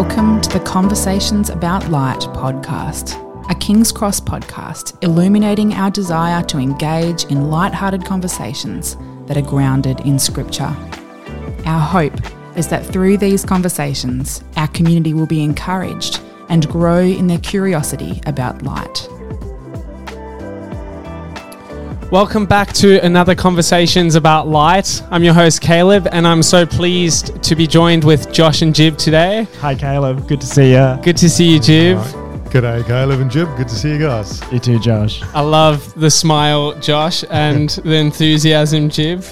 Welcome to the Conversations About Light podcast, a King's Cross podcast illuminating our desire to engage in light-hearted conversations that are grounded in Scripture. Our hope is that through these conversations, our community will be encouraged and grow in their curiosity about light. Welcome back to another Conversations About Light. I'm your host, Caleb, and I'm so pleased to be joined with Josh and Jibb today. Hi, Caleb. Good to see you. Good to see you, Jibb. Good day, Caleb and Jibb. Good to see you guys. You too, Josh. I love the smile, Josh, and the enthusiasm, Jibb.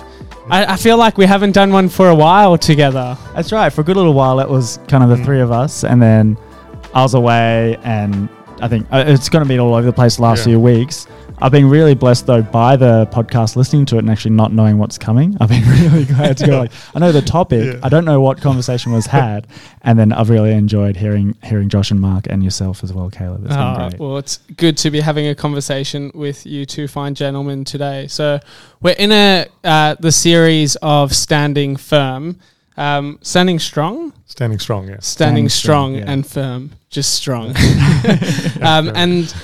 I, I feel like we haven't done one for a while together. That's right. For a good little while, it was kind of the Mm. three of us, and then I was away, and I think uh, it's going to be all over the place the last Yeah. few weeks. I've been really blessed though by the podcast, listening to it and actually not knowing what's coming. I've been really glad to go. Like, I know the topic. Yeah. I don't know what conversation was had, and then I've really enjoyed hearing hearing Josh and Mark and yourself as well, Caleb. It's been great. well, it's good to be having a conversation with you two fine gentlemen today. So we're in a uh, the series of standing firm, um, standing strong, Standing strong, yes. standing Standing strong, strong, yeah. and firm, just strong. um, and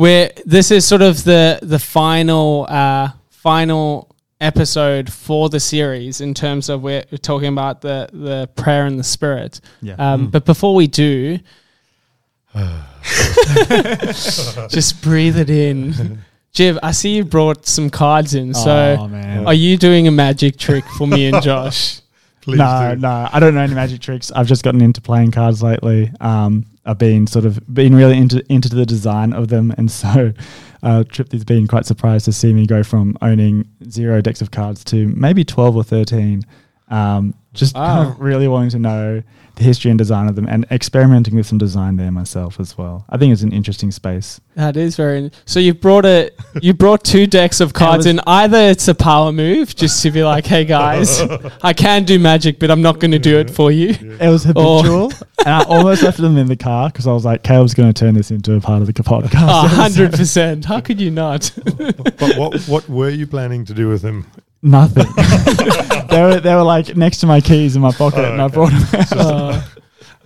we're this is sort of the the final uh, final episode for the series in terms of we're, we're talking about the the prayer and the spirit. Yeah. Um, Mm. But before we do, just breathe it in. Jibb, I see you brought some cards in. So, oh are you doing a magic trick for me and Josh? Please no, do. no, I don't know any magic tricks. I've just gotten into playing cards lately. Um, I've been sort of been really into into the design of them, and so uh, Trip has been quite surprised to see me go from owning zero decks of cards to maybe twelve or thirteen. Um, just ah. kind of really wanting to know the history and design of them, and experimenting with some design there myself as well. I think it's an interesting space. That is very. So you brought a you brought two decks of cards was- in. Either it's a power move, just to be like, "Hey guys, I can do magic, but I'm not going to do it for you." It was habitual, and I almost left them in the car because I was like, Caleb's going to turn this into a part of the podcast. A hundred percent. How could you not? But what, what were you planning to do with him? Nothing. they were they were like next to my keys in my pocket, Oh, and I brought them out.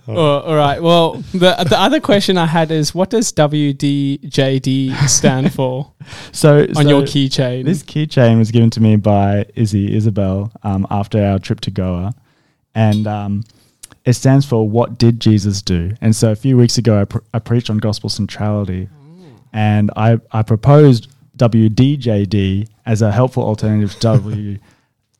Uh, oh, all right. Well, the the other question I had is, what does WDJD stand for So on so your keychain? this keychain was given to me by Izzy Isabel um, after our trip to Goa, and um, it stands for "What did Jesus do?" And so a few weeks ago, I, pr- I preached on gospel centrality, and I I proposed WDJD as a helpful alternative to W.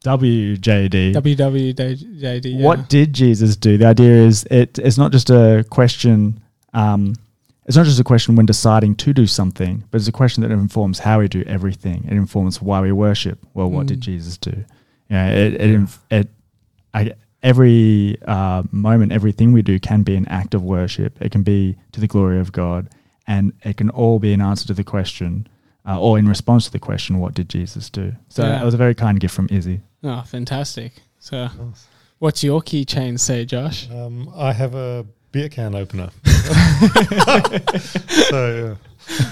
WJD. WWJD. Yeah. What did Jesus do? The idea is it, it's not just a question. Um, it's not just a question when deciding to do something, but it's a question that informs how we do everything. It informs why we worship. Well, what did Mm. Jesus do? You know, it it, inf- it I, every uh, moment, everything we do can be an act of worship. It can be to the glory of God, and it can all be an answer to the question, uh, or in response to the question, what did Jesus do? So Yeah. it was a very kind gift from Izzy. Oh, fantastic. So, Nice. what's your keychain say, Josh? Um, I have a beer can opener. so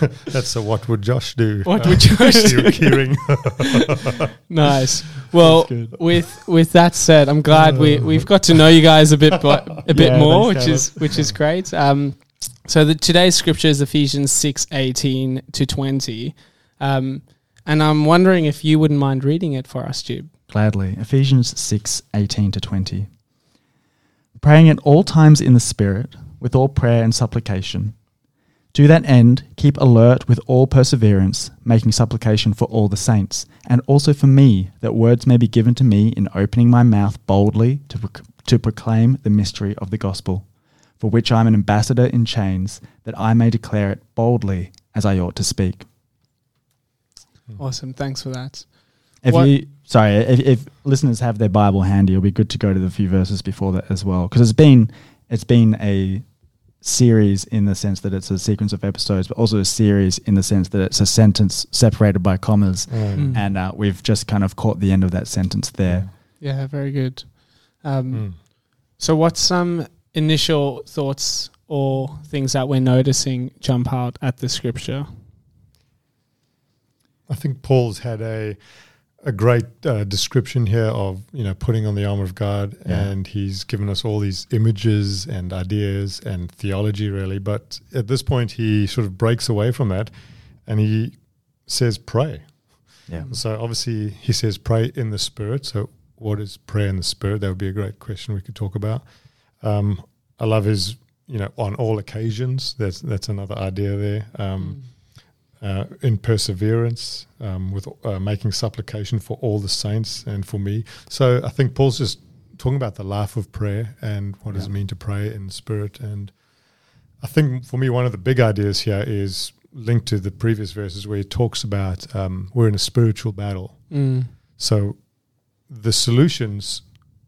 uh, that's a what would Josh do? What uh, would Josh key- do? Keyring. Nice. Well, with with that said, I'm glad we we've got to know you guys a bit bu- a bit Yeah, more, which is which is great. Um, so the, today's scripture is Ephesians six eighteen to twenty, um, and I'm wondering if you wouldn't mind reading it for us, Jibb. Gladly. Ephesians 6 18 to 20. Praying at all times in the Spirit, with all prayer and supplication. To that end, keep alert with all perseverance, making supplication for all the saints, and also for me, that words may be given to me in opening my mouth boldly to, to proclaim the mystery of the gospel, for which I am an ambassador in chains, that I may declare it boldly as I ought to speak. Awesome. Thanks for that. If What- you sorry, if, if listeners have their Bible handy, it'll be good to go to the few verses before that as well, because it's been it's been a series in the sense that it's a sequence of episodes, but also a series in the sense that it's a sentence separated by commas, Um, Mm. and uh, we've just kind of caught the end of that sentence there. Yeah, very good. Um, mm. So, what's some initial thoughts or things that we're noticing jump out at the scripture? I think Paul's had a a great uh, description here of you know putting on the armor of God, Yeah. and he's given us all these images and ideas and theology, really. But at this point, he sort of breaks away from that, and he says, "Pray." Yeah. So obviously, he says, "Pray in the Spirit." So, what is prayer in the Spirit? That would be a great question we could talk about. Um, I love his, you know, on all occasions. That's that's another idea there. Um, uh, in perseverance, um, with uh, making supplication for all the saints and for me. So I think Paul's just talking about the life of prayer and what does it mean to pray in the spirit. And I think for me, one of the big ideas here is linked to the previous verses where he talks about um, we're in a spiritual battle. Mm. So the solutions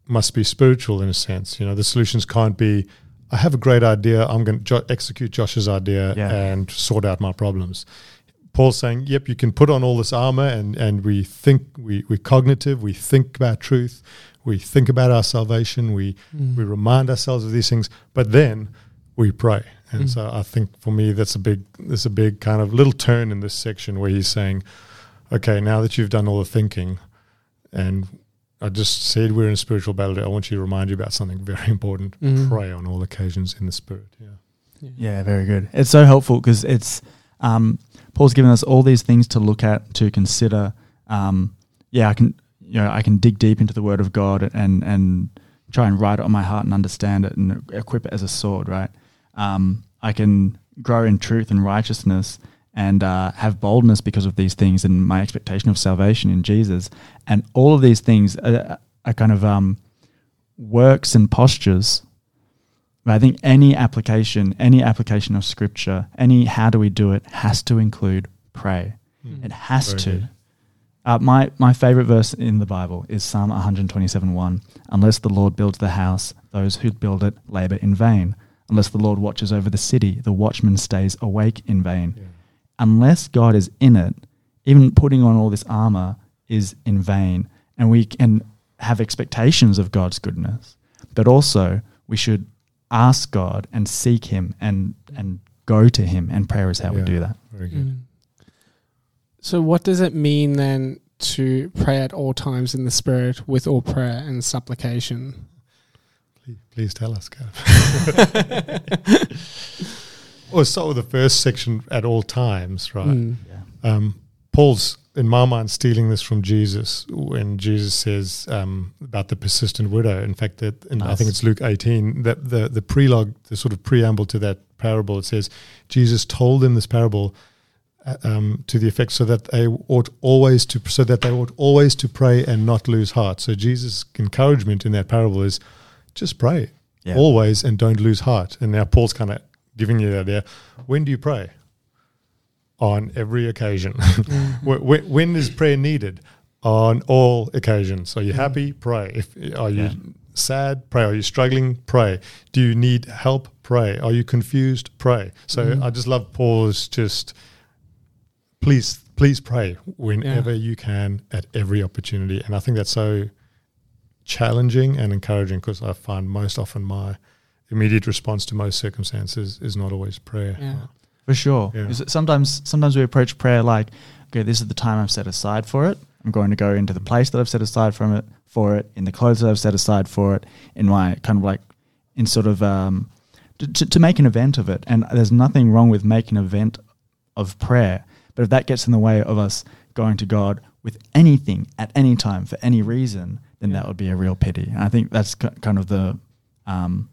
must be spiritual in a sense. You know, the solutions can't be. I have a great idea. I'm going to jo- execute Josh's idea Yeah. and sort out my problems. Paul's saying, "Yep, you can put on all this armor, and and we think we we're cognitive. We think about truth. We think about our salvation. We Mm. we remind ourselves of these things, but then we pray. And Mm. so I think for me, that's a big, there's a big kind of little turn in this section where he's saying, okay, now that you've done all the thinking, and I just said we're in a spiritual battle, I want you to remind you about something very important. Mm. Pray on all occasions in the spirit. Yeah. Yeah, very good. It's so helpful because it's um, Paul's given us all these things to look at, to consider. Um, yeah, I can you know I can dig deep into the Word of God and and try and write it on my heart and understand it and equip it as a sword. Right. Um, I can grow in truth and righteousness and uh, have boldness because of these things and my expectation of salvation in Jesus. And all of these things are, are kind of um, works and postures but I think any application, any application of scripture, any how do we do it has to include pray. Mm. It has Very to. Uh, my my favorite verse in the Bible is Psalm 127:1. Unless the Lord builds the house, those who build it labor in vain. Unless the Lord watches over the city, the watchman stays awake in vain. Yeah. Unless God is in it, even putting on all this armor is in vain. And we can have expectations of God's goodness, but also we should ask God and seek Him and and go to Him. And prayer is how we do that. Very good. Mm. So, what does it mean then to pray at all times in the Spirit with all prayer and supplication? Please, please tell us, Gav. Well, start with the first section at all times, right? Mm. Um, Paul's, in my mind, stealing this from Jesus when Jesus says um, about the persistent widow. In fact, that in, I think it's Luke 18, that the, the prelogue, the sort of preamble to that parable, it says, Jesus told them this parable uh, um, to the effect so that they ought always to so that they ought always to pray and not lose heart. So Jesus' encouragement in that parable is just pray Yeah. always and don't lose heart. And now Paul's kind of giving you the idea. When do you pray? On every occasion. Wh- wh- when is prayer needed? On all occasions. Are you happy? Pray. If are you Yeah. sad? Pray. Are you struggling? Pray. Do you need help? Pray. Are you confused? Pray. So Mhm. I just love Paul's just please please pray whenever you can at every opportunity. And I think that's so challenging and encouraging because I find most often my immediate response to most circumstances is not always prayer. Yeah. For sure. Yeah. Is it- Sometimes sometimes we approach prayer like, okay, this is the time I've set aside for it. I'm going to go into the place that I've set aside from it for it, in the clothes that I've set aside for it, in my kind of like in sort of um, to, to, to make an event of it. And there's nothing wrong with making an event of prayer. But if that gets in the way of us going to God with anything at any time for any reason, then Yeah. that would be a real pity. And I think that's ki- kind of the um,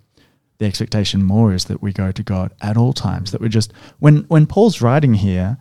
the expectation more is that we go to God at all times. That we're just when when Paul's writing here,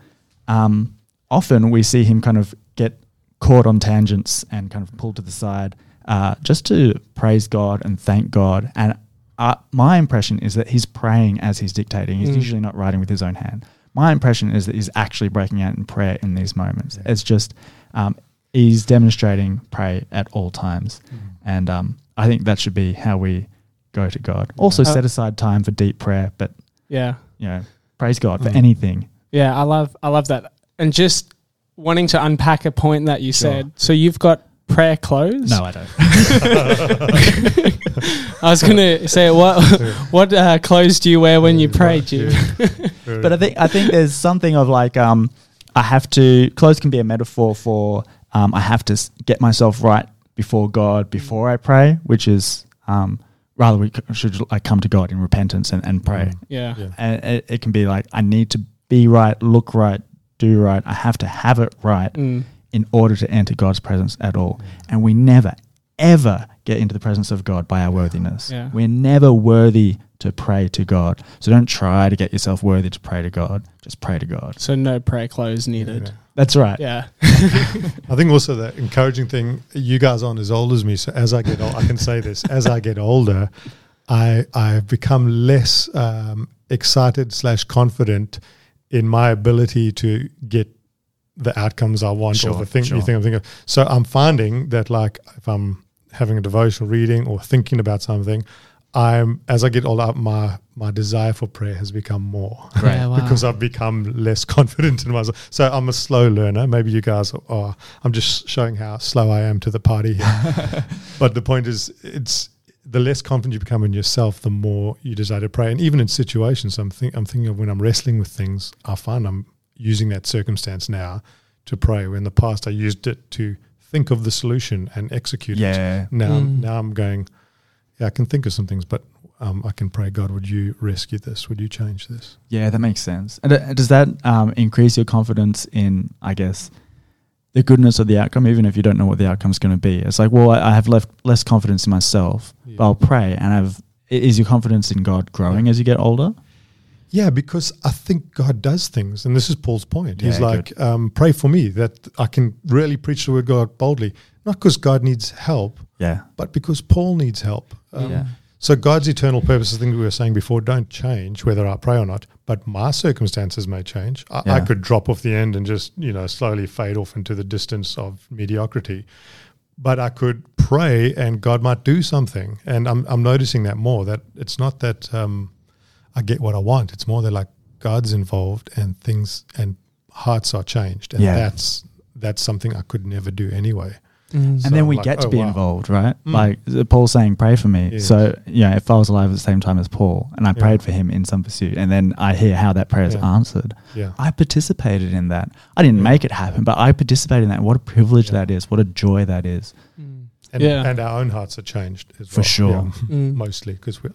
um, often we see him kind of get caught on tangents and kind of pulled to the side, uh, just to praise God and thank God. And uh, my impression is that he's praying as he's dictating. He's Mm. usually not writing with his own hand. My impression is that he's actually breaking out in prayer in these moments. Yeah. It's just um, he's demonstrating pray at all times. And um, I think that should be how we go to God. Also, Uh, set aside time for deep prayer, but Yeah. you know, praise God for Mm. anything. Yeah, I love I love that. And just wanting to unpack a point that you Sure. said. So you've got prayer clothes. No, I don't. I was gonna say what what uh, clothes do you wear when you Yeah, pray, right, Jim? but I think I think there's something of like um, I have to. Clothes can be a metaphor for um, I have to get myself right before God before I pray, which is um, rather we should like come to God in repentance and, and pray. Yeah. Yeah. And it, it can be like I need to be right, look right, do right. I have to have it right Mm. in order to enter God's presence at all. And we never, ever get into the presence of God by our worthiness. Yeah. We're never worthy to pray to God. So don't try to get yourself worthy to pray to God. Just pray to God. So no prayer clothes needed. Yeah. That's right. Yeah. I think also the encouraging thing, you guys aren't as old as me, so as I get old, I can say this: as I get older, I I've become less um, excited slash confident in my ability to get the outcomes I want Sure, or the thing sure. you think I'm thinking. Of. So I'm finding that like if I'm having a devotional reading or thinking about something, I'm as I get older, my my desire for prayer has become more Right. Yeah, wow. because I've become less confident in myself. So I'm a slow learner. Maybe you guys are. I'm just showing how slow I am to the party here. but the point is, it's the less confident you become in yourself, the more you desire to pray. And even in situations, I'm, think, I'm thinking of when I'm wrestling with things, I find I'm using that circumstance now to pray. When in the past I used it to think of the solution and execute it. Yeah. Now, Mm. now I'm going. Yeah, I can think of some things, but um, I can pray. God, would you rescue this? Would you change this? Yeah, that makes sense. And uh, does that um, increase your confidence in, I guess, the goodness of the outcome, even if you don't know what the outcome is going to be? It's like, well, I, I have left less confidence in myself, but I'll pray. And I've is your confidence in God growing as you get older? Yeah, because I think God does things, and this is Paul's point. He's Yeah, like, um, "Pray for me that I can really preach the word of God boldly, not because God needs help, Yeah. but because Paul needs help." Um, yeah. So God's eternal purposes, thing we were saying before, don't change whether I pray or not. But my circumstances may change. I, I could drop off the end and just you know slowly fade off into the distance of mediocrity. But I could pray, and God might do something. And I'm I'm noticing that more. That it's not that um, I get what I want. It's more that like God's involved, and things and hearts are changed, and Yeah. that's that's something I could never do anyway. Mm. And So then we like, get to oh, be wow. involved, right? Mm. Like Paul's saying, pray for me. Yes. So, yeah, if I was alive at the same time as Paul and I Yeah. prayed for him in some pursuit, and then I hear how that prayer is Yeah. answered, Yeah. I participated in that. I didn't Yeah. make it happen, but I participated in that. What a privilege Yeah. that is. What a joy that is. And, Yeah. and our own hearts are changed as For well. sure. Yeah. Mm. mostly because we're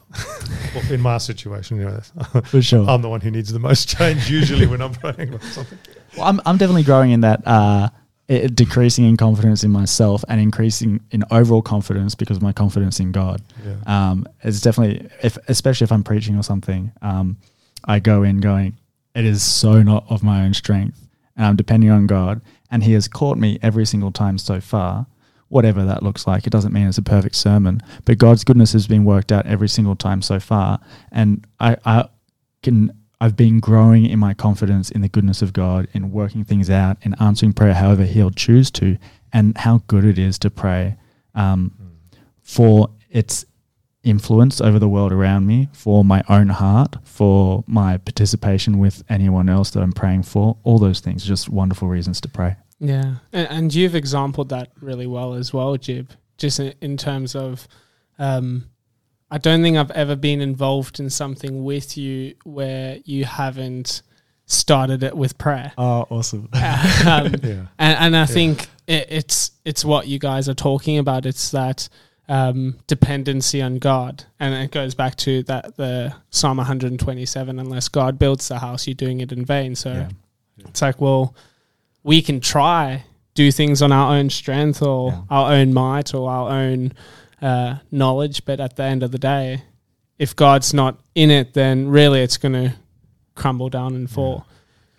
well, in my situation. You know, For sure. I'm the one who needs the most change usually when I'm praying about something. Well, I'm, I'm definitely growing in that, uh, it, decreasing in confidence in myself and increasing in overall confidence because of my confidence in God. Yeah. um, it's definitely if especially if I'm preaching or something, um, I go in going, it is so not of my own strength, and I'm depending on God, and He has caught me every single time so far. Whatever that looks like, it doesn't mean it's a perfect sermon, but God's goodness has been worked out every single time so far, and I, I can. I've been growing in my confidence in the goodness of God, in working things out, in answering prayer however He'll choose to, and how good it is to pray um, for its influence over the world around me, for my own heart, for my participation with anyone else that I'm praying for. All those things, just wonderful reasons to pray. Yeah, and, and you've exampled that really well as well, Jibb. Just in, in terms of, um, I don't think I've ever been involved in something with you where you haven't started it with prayer. Oh, awesome. um, Yeah. and, and I think it, it's it's what you guys are talking about. It's that um, dependency on God, and it goes back to that the Psalm 127. Unless God builds the house, you're doing it in vain. So Yeah. it's like, well, we can try do things on our own strength or Yeah. our own might or our own uh, knowledge, but at the end of the day, if God's not in it, then really it's going to crumble down and fall.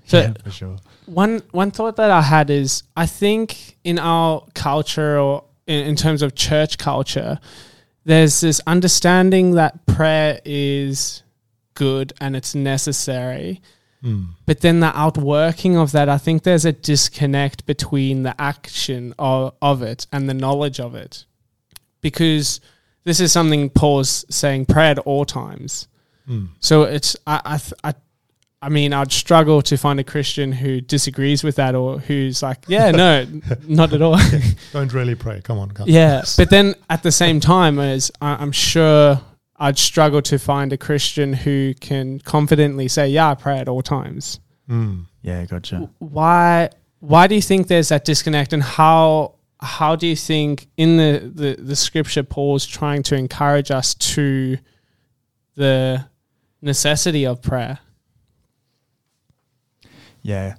So yeah, for sure. one one thought that I had is I think in our culture or in, in terms of church culture, there's this understanding that prayer is good and it's necessary. Mm. But then the outworking of that, I think there's a disconnect between the action of, of it and the knowledge of it. Because this is something Paul's saying pray at all times. Mm. So it's I I th- I, I mean I'd struggle to find a Christian who disagrees with that or who's like yeah no not at all Don't really pray. Come on, come. yeah but then at the same time as I, I'm sure I'd struggle to find a Christian who can confidently say yeah I pray at all times Mm. Yeah, gotcha. why why do you think there's that disconnect, and how how do you think in the the, the scripture Paul's trying to encourage us to the necessity of prayer? Yeah,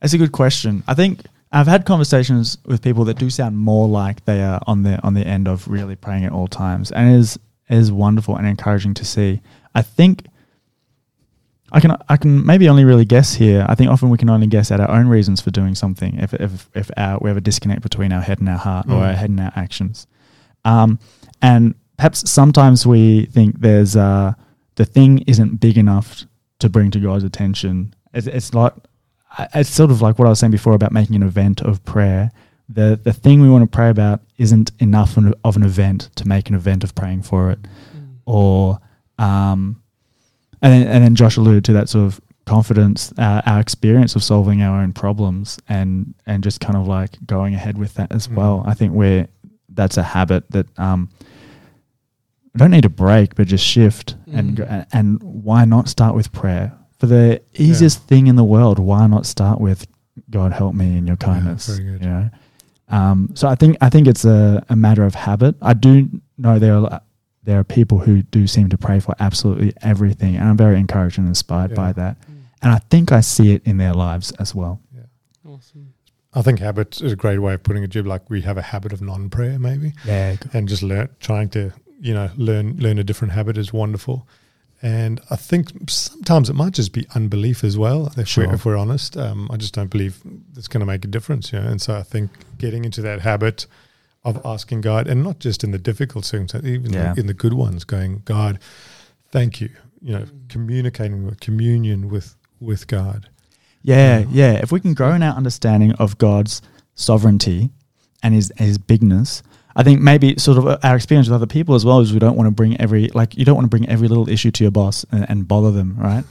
that's a good question. I think I've had conversations with people that do sound more like they are on the on the end of really praying at all times, and it is it is wonderful and encouraging to see. I think I can I can maybe only really guess here. I think often we can only guess at our own reasons for doing something. If if if our, we have a disconnect between our head and our heart, or Mm. our head and our actions, um, and perhaps sometimes we think there's uh, the thing isn't big enough to bring to God's attention. It's, it's like it's sort of like what I was saying before about making an event of prayer. The the thing we want to pray about isn't enough of an- event to make an event of praying for it, or um, and then, and then Josh alluded to that sort of confidence, uh, our experience of solving our own problems, and and just kind of like going ahead with that as Mm. well. I think we're that's a habit that um, we don't need to break, but just shift and Mm. and, and why not start with prayer for the easiest thing in the world? Why not start with God help me in your Yeah, kindness? very good. You know. Um, so I think I think it's a, a matter of habit. I do know there are there are people who do seem to pray for absolutely everything, and I'm very encouraged and inspired Yeah. by that. And I think I see it in their lives as well. Yeah, Awesome. I think habit is a great way of putting it, Jibb. Like we have a habit of non-prayer, maybe, Yeah, and just learn trying to you know learn learn a different habit is wonderful. And I think sometimes it might just be unbelief as well. If, Sure. we're, if we're honest, um, I just don't believe it's going to make a difference. You know? And so I think getting into that habit of asking God, and not just in the difficult circumstances, even Yeah. in the good ones, going, God, thank you. You know, communicating with communion with with God. Yeah, yeah. If we can grow in our understanding of God's sovereignty and his his bigness, I think maybe sort of our experience with other people as well is we don't want to bring every like you don't want to bring every little issue to your boss and, and bother them, right?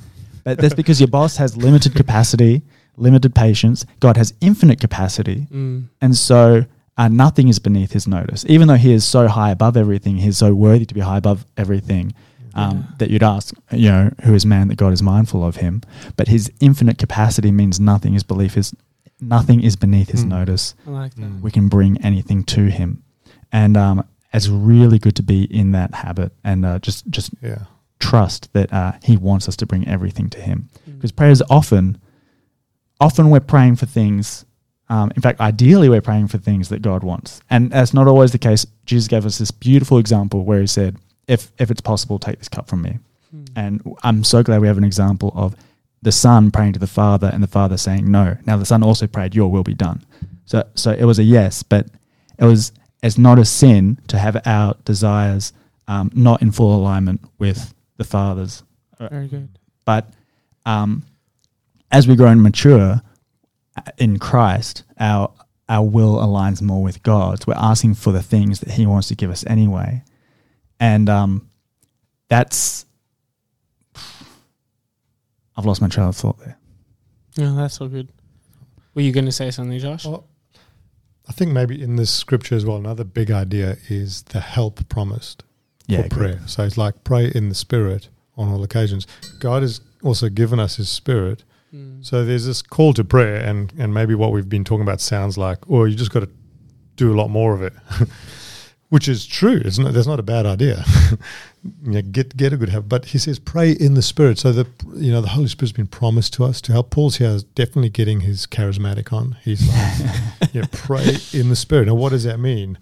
But that's because your boss has limited capacity, limited patience. God has infinite capacity, Mm. and so uh, nothing is beneath his notice. Even though he is so high above everything, he's so worthy to be high above everything um, Yeah. that you'd ask, you know, who is man that God is mindful of him? But his infinite capacity means nothing. His belief is nothing is beneath his Mm. notice. Like. We can bring anything to him, and um, it's really good to be in that habit and uh, just just Yeah. trust that uh, he wants us to bring everything to him Mm. because prayers often often we're praying for things um, in fact ideally we're praying for things that god wants and that's not always the case jesus gave us this beautiful example where he said if if it's possible take this cup from me Mm. and i'm so glad we have an example of the son praying to the father and the father saying no now the son also prayed your will be done so so it was a yes but it was it's not a sin to have our desires um, not in full alignment with the father's Very good. but um, as we grow and mature uh, in Christ, our our will aligns more with God's. We're asking for the things that He wants to give us anyway, and um, that's. I've lost my train of thought there. Yeah, that's all good. Were you going to say something, Josh? Well, I think maybe in this scripture as well, another big idea is the help promised Yeah, for good. prayer. So it's like pray in the spirit on all occasions. God has also given us his spirit. Mm. So there's this call to prayer and, and maybe what we've been talking about sounds like, oh, you just got to do a lot more of it. Which is true. It's not, that's not a bad idea. you know, get get a good habit. But he says pray in the spirit. So the you know the Holy Spirit's been promised to us to help. Paul's here is definitely getting his charismatic on. He's like, yeah, pray in the spirit. Now, what does that mean?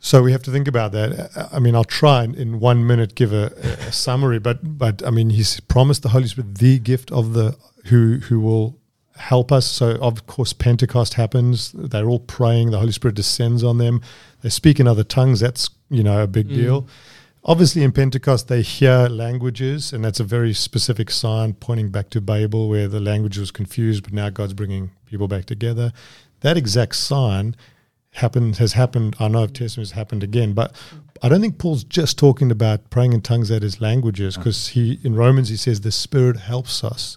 So we have to think about that. I- mean, I'll try in one minute give a, a summary, but but I mean, he's promised the Holy Spirit, the gift of the who who will help us. So of course, Pentecost happens. They're all praying. The Holy Spirit descends on them. They speak in other tongues. That's you know a big Mm. deal. Obviously, in Pentecost, they hear languages, and that's a very specific sign pointing back to Babel, where the language was confused, but now God's bringing people back together. That exact sign happened has happened. I know of Testament has happened again, but I don't think Paul's just talking about praying in tongues that is languages, because he in Romans he says the Spirit helps us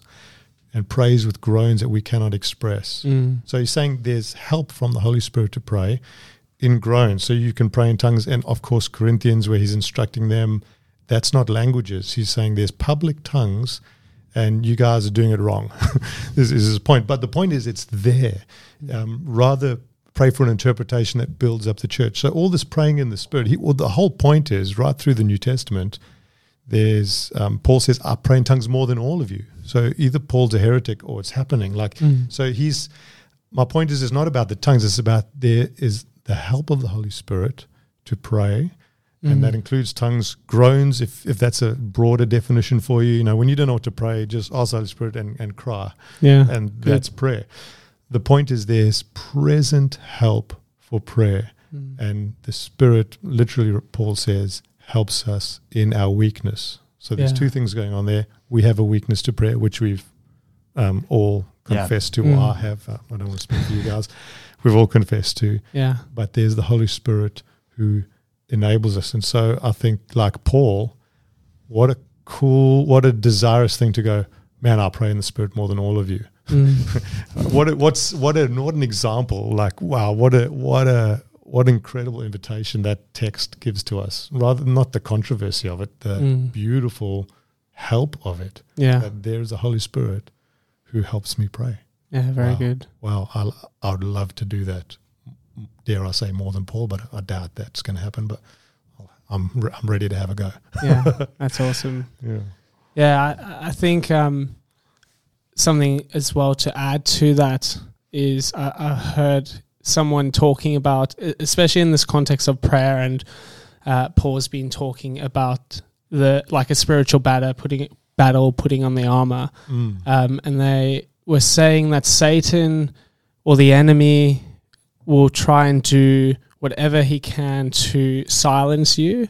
and prays with groans that we cannot express. Mm. So he's saying there's help from the Holy Spirit to pray in groans. So you can pray in tongues. And of course, Corinthians, where he's instructing them, that's not languages. He's saying there's public tongues and you guys are doing it wrong. this is his point. But the point is, it's there. Um, rather pray for an interpretation that builds up the church. So all this praying in the Spirit, he, well, the whole point is right through the New Testament. There's um, Paul says, "I pray in tongues more than all of you." So either Paul's a heretic or it's happening. Like so, he's. My point is, it's not about the tongues. It's about there is the help of the Holy Spirit to pray, and that includes tongues, groans. If if that's a broader definition for you, you know, when you don't know what to pray, just ask the Holy Spirit and, and cry Yeah. and Good. that's prayer. The point is there's present help for prayer, Mm. and the Spirit, literally, Paul says, helps us in our weakness. So there's Yeah. two things going on there. We have a weakness to prayer, which we've um, all Yeah. confessed to, Mm. or I have. Uh, I don't want to speak for you guys. We've all confessed to, Yeah. but there's the Holy Spirit who enables us. And so I think, like Paul, what a cool, what a desirous thing to go, man, I pray in the Spirit more than all of you. Mm. what a, what's what a what an example like wow what a what a what incredible invitation that text gives to us rather than not the controversy of it the Mm. beautiful help of it Yeah. that there is a holy spirit who helps me pray Yeah. Very Wow. good. wow I, I would love to do that dare i say more than paul but i doubt that's going to happen but i'm re- i'm ready to have a go Yeah. That's awesome. yeah Yeah, I, I think um, something as well to add to that is I, I heard someone talking about, especially in this context of prayer, and uh, Paul's been talking about the like a spiritual battle, putting battle, putting on the armor, Mm. um, and they were saying that Satan or the enemy will try and do whatever he can to silence you.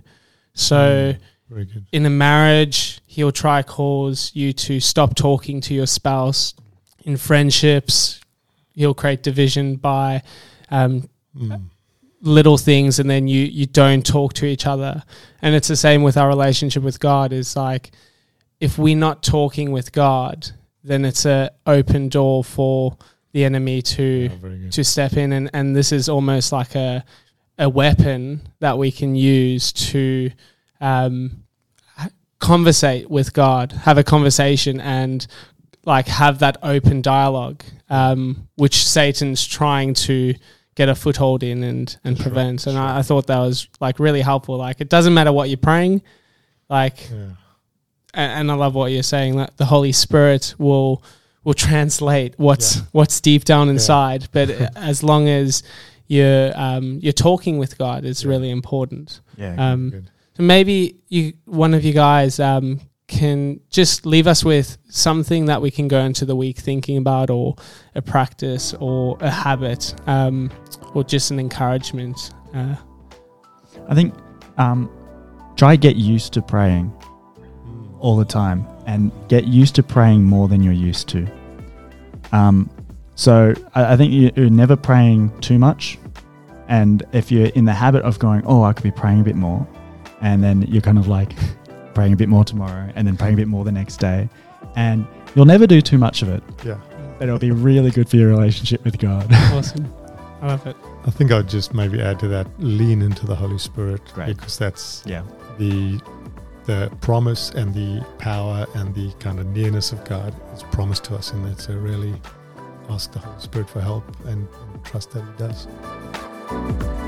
So very good in a marriage, he'll try cause you to stop talking to your spouse. In friendships, he'll create division by um, Mm. little things, and then you you don't talk to each other. And it's the same with our relationship with God. Is like if we're not talking with God, then it's a open door for the enemy to Yeah, to step in and, and this is almost like a a weapon that we can use to um, conversate with God, have a conversation and like have that open dialogue, um, which Satan's trying to get a foothold in and, and Sure, prevent. And sure. I, I thought that was like really helpful. Like it doesn't matter what you're praying, like yeah and, and I love what you're saying that the Holy Spirit will will translate what's Yeah. what's deep down inside. But as long as you're um, you're talking with God, it's Yeah. really important. Yeah. Um, good so maybe you one of you guys um, can just leave us with something that we can go into the week thinking about, or a practice, or a habit, um, or just an encouragement. Uh, I think um, try get used to praying all the time and get used to praying more than you're used to. Um, so I, I think you're never praying too much. And if you're in the habit of going, oh, I could be praying a bit more, and then you're kind of like praying a bit more tomorrow and then praying a bit more the next day, and you'll never do too much of it, yeah but it'll be really good for your relationship with God. awesome, I love it. I think I'd just maybe add to that lean into the Holy Spirit Great. because that's yeah. the the promise and the power and the kind of nearness of God is promised to us in that. So really ask the Holy Spirit for help and, and trust that He does.